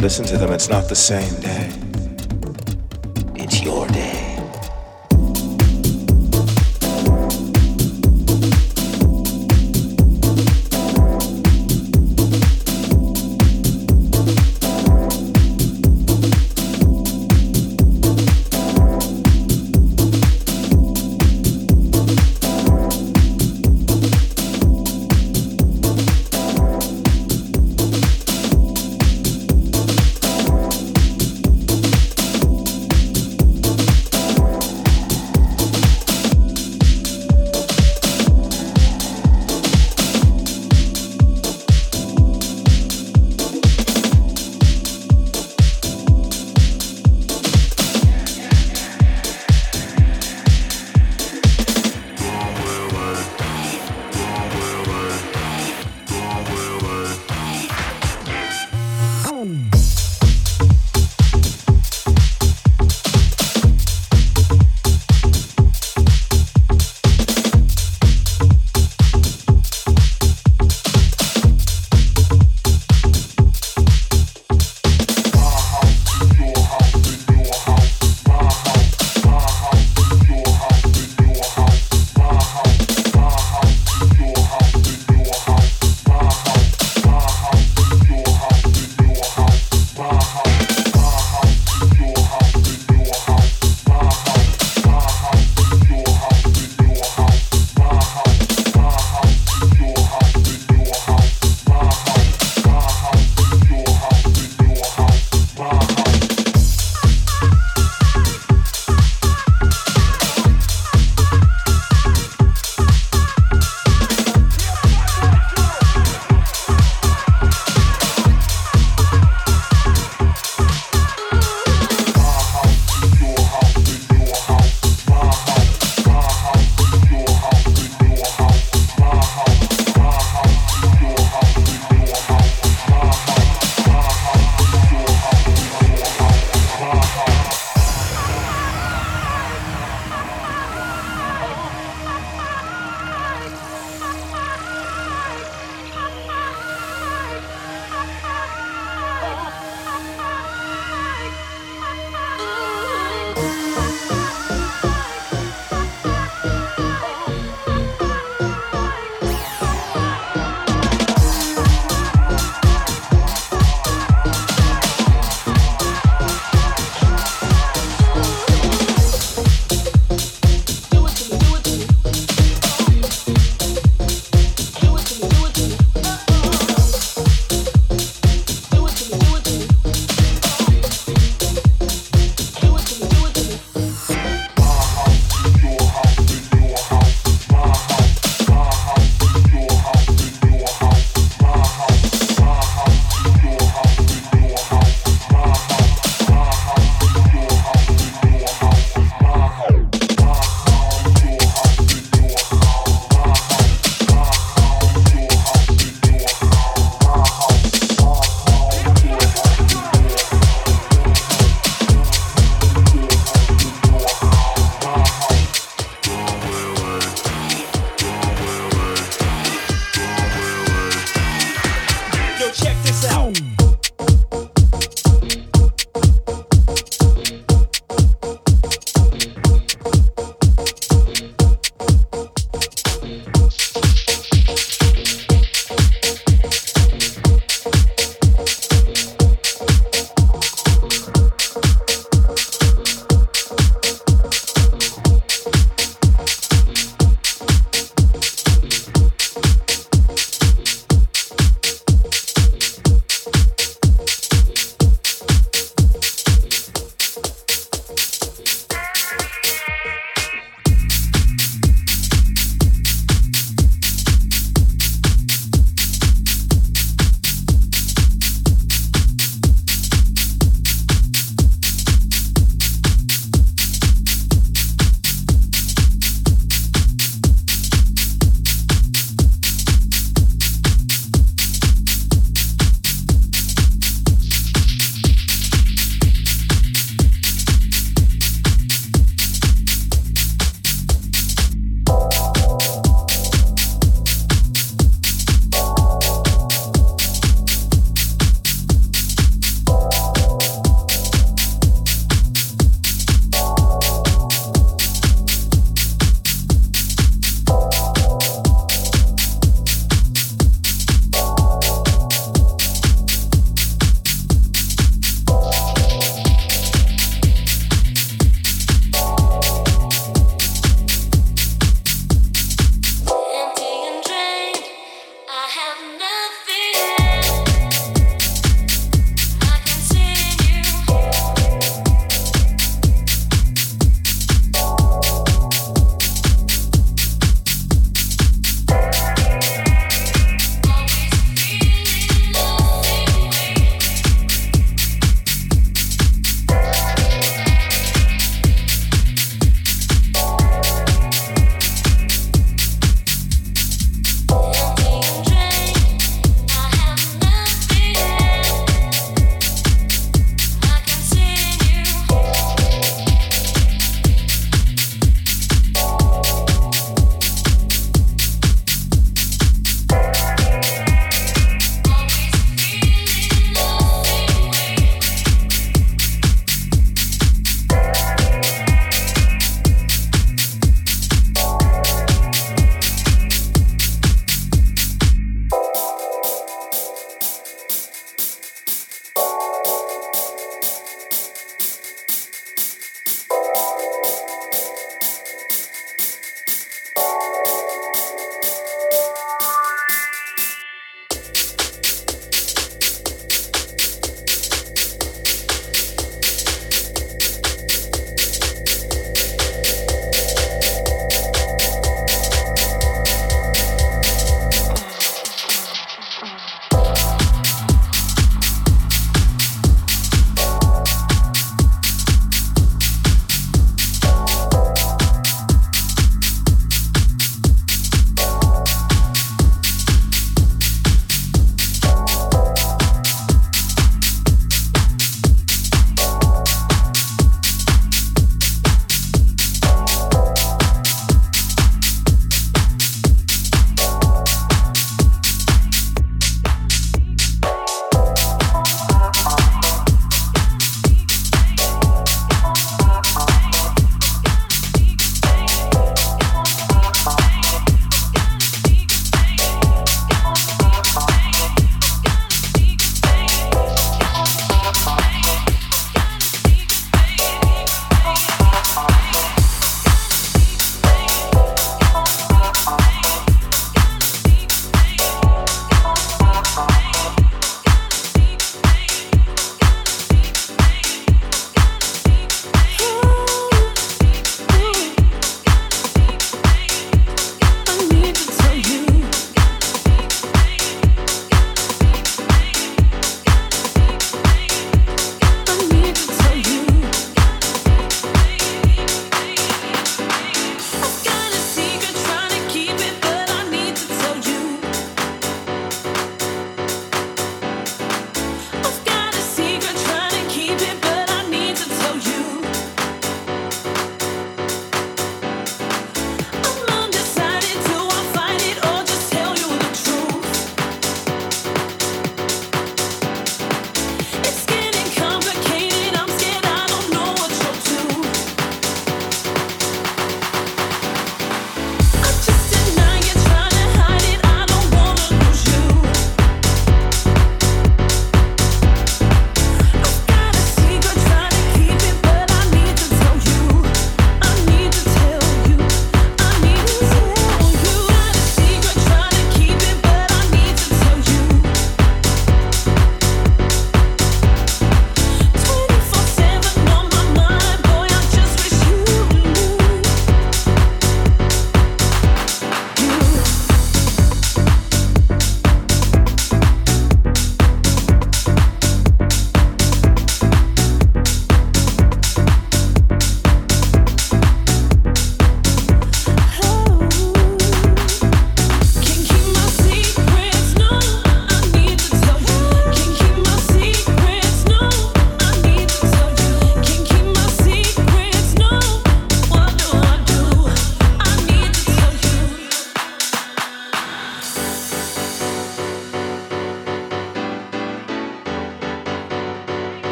listen to them, it's not the same day.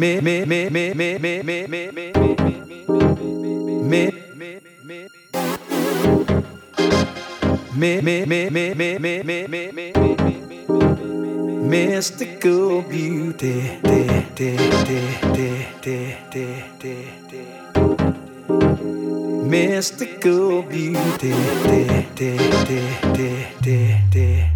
me me me me me me me me me me me me me me me me me me me mystical beauty de, de, de, de, de, de, de, de. mystical beauty de, de, de, de, de, de, de.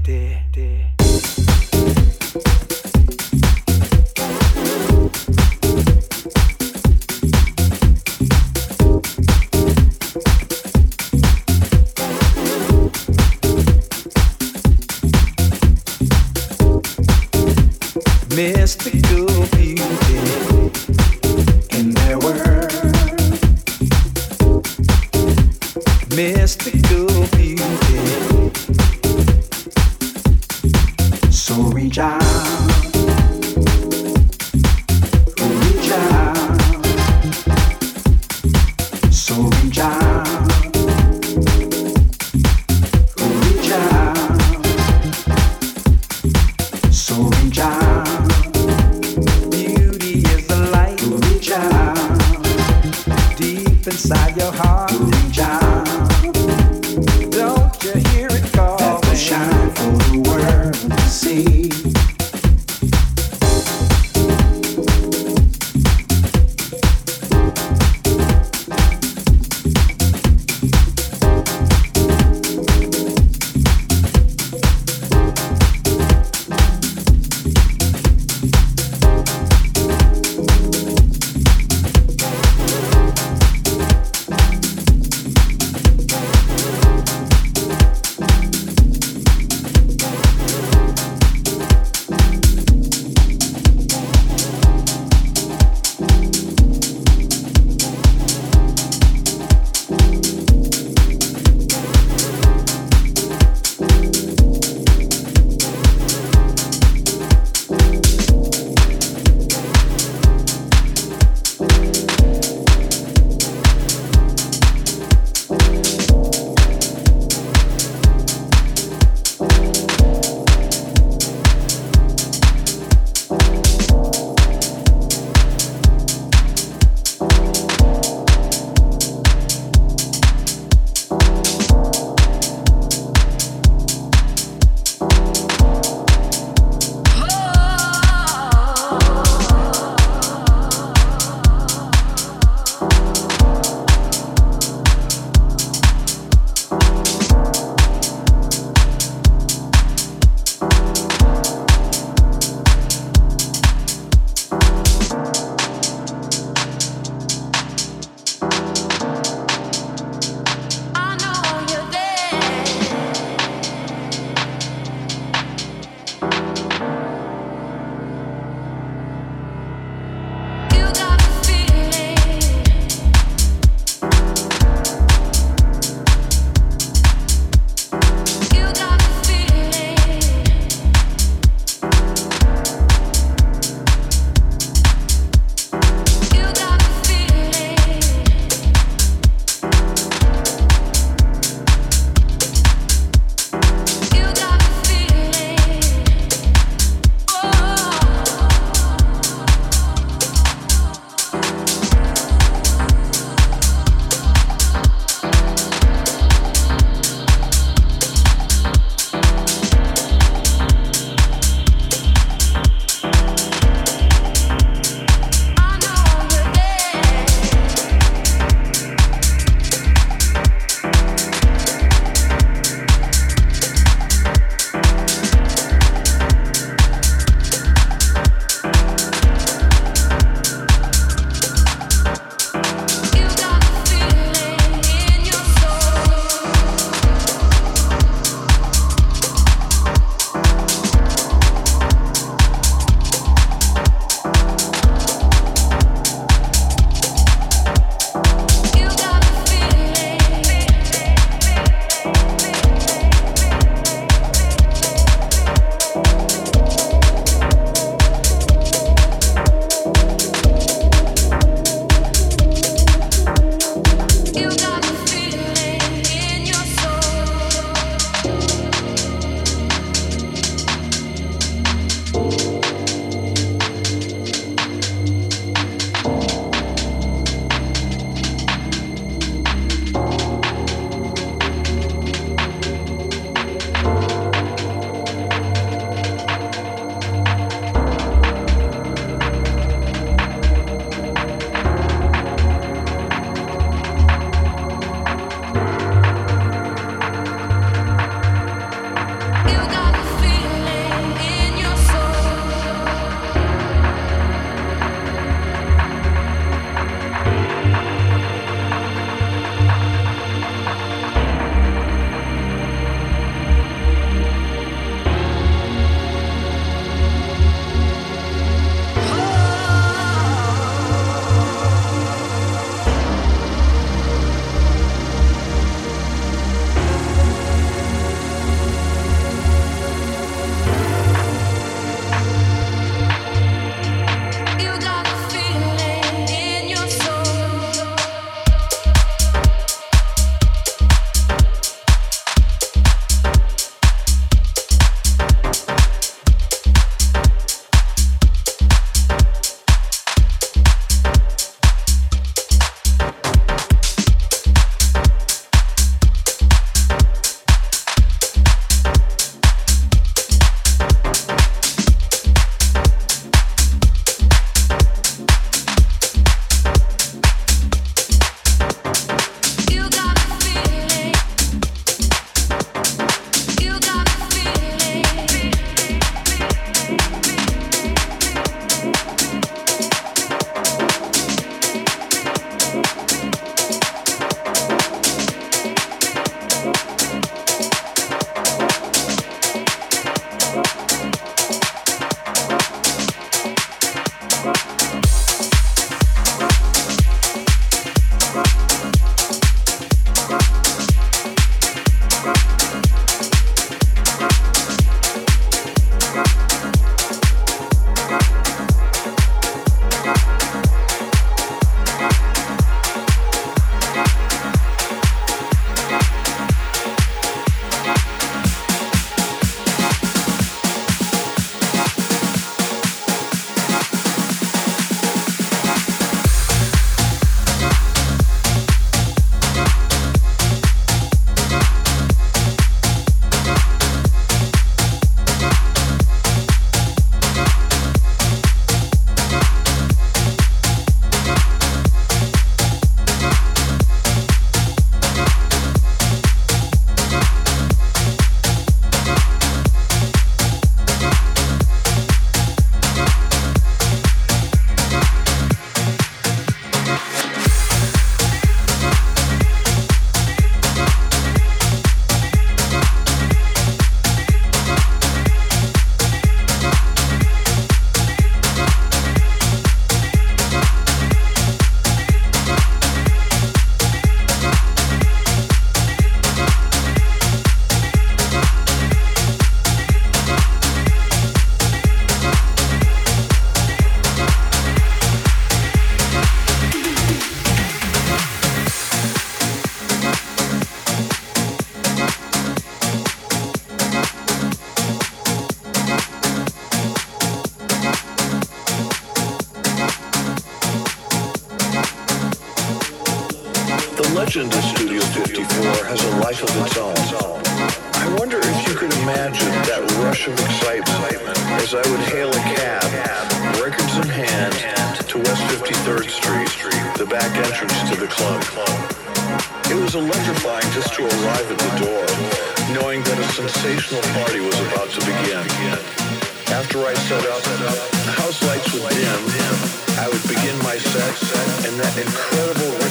Set, and that incredible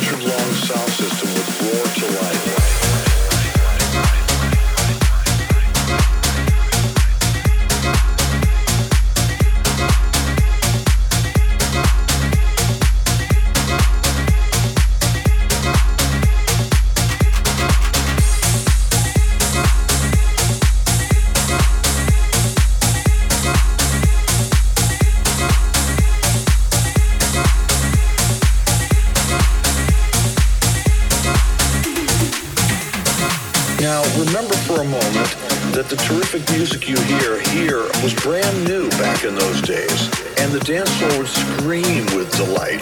dance floor would scream with delight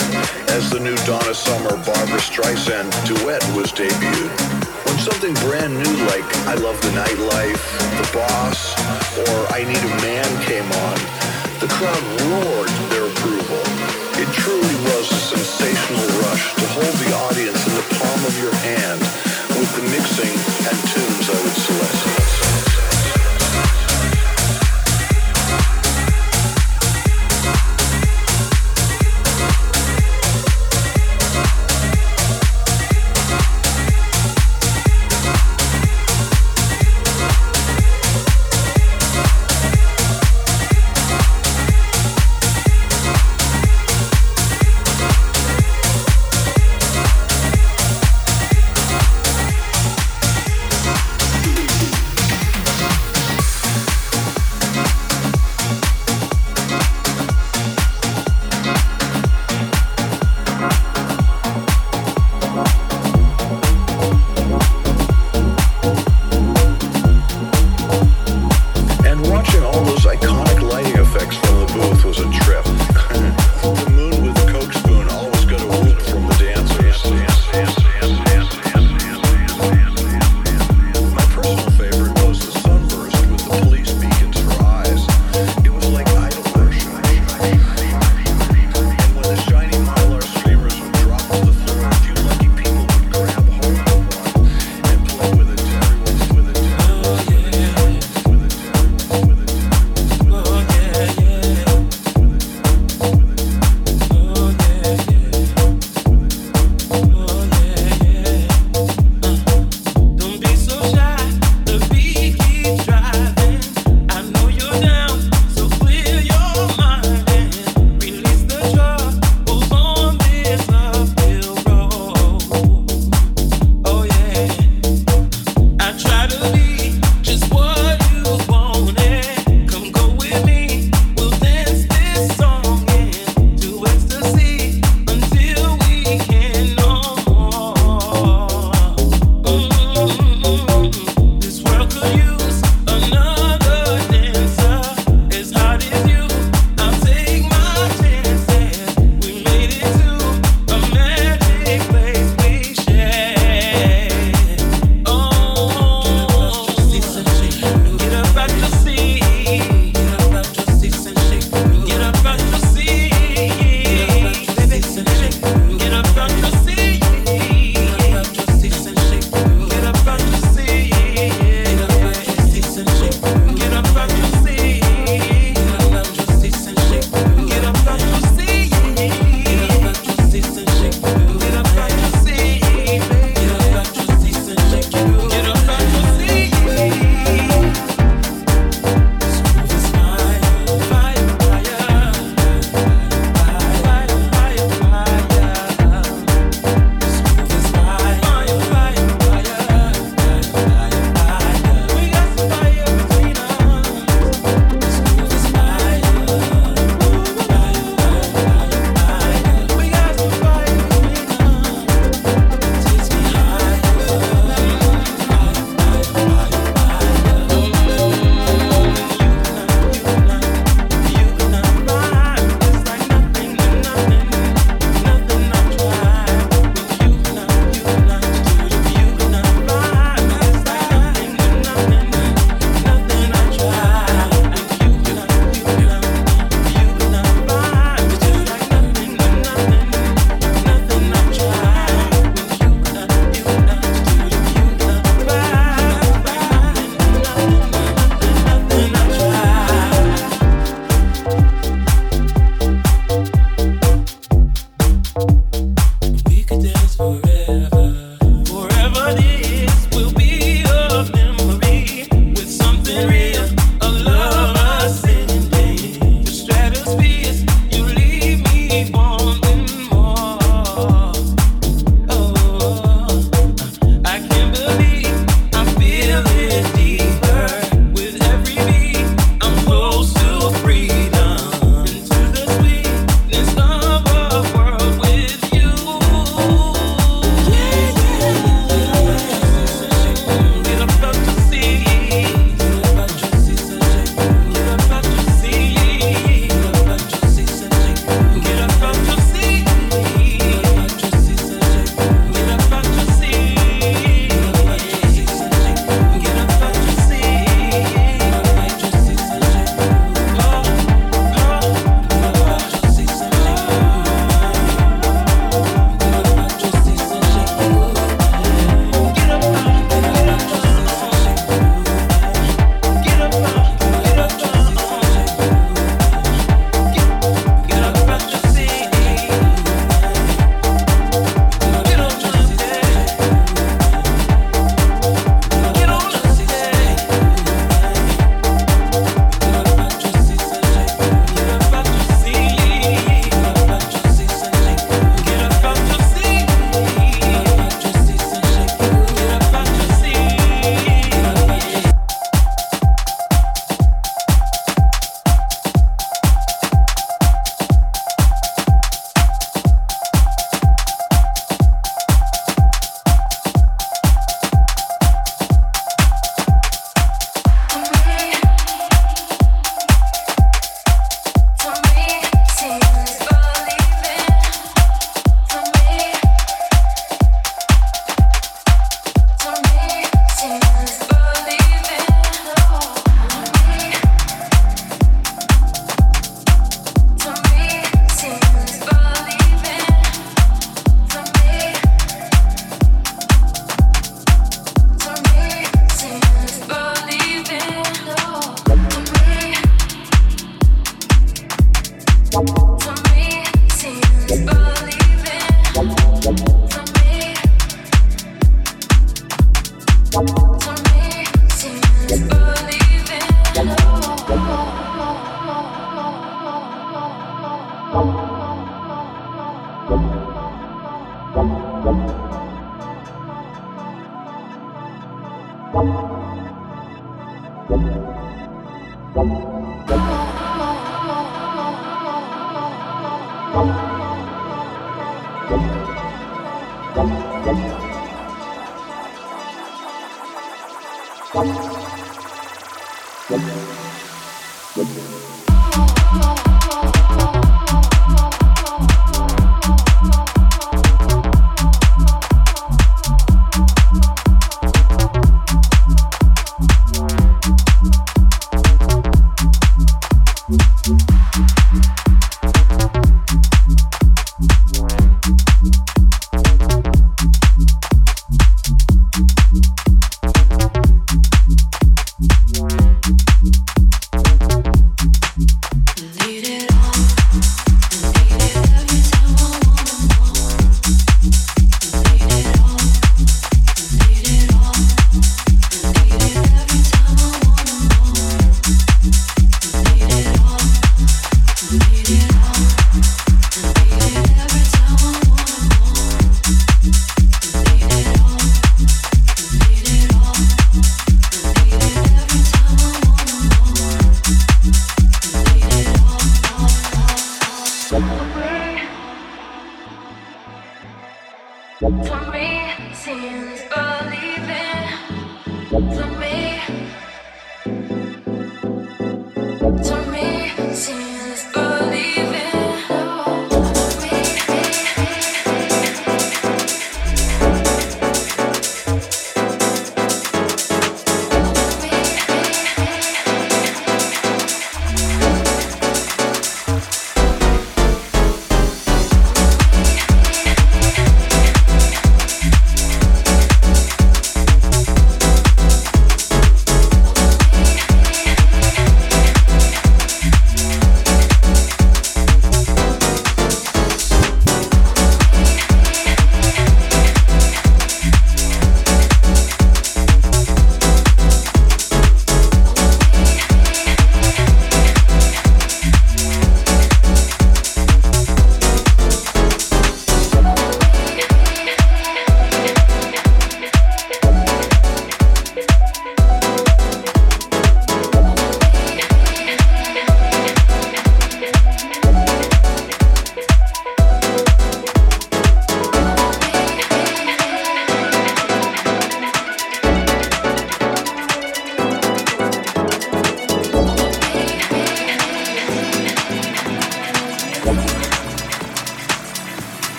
as the new Donna Summer Barbra Streisand duet was debuted. When something brand new like I Love the Nightlife, The Boss, or I Need a Man came on, the crowd roared their approval. It truly was a sensational rush to hold the audience in the palm of your hand with the mixing and tunes I would select.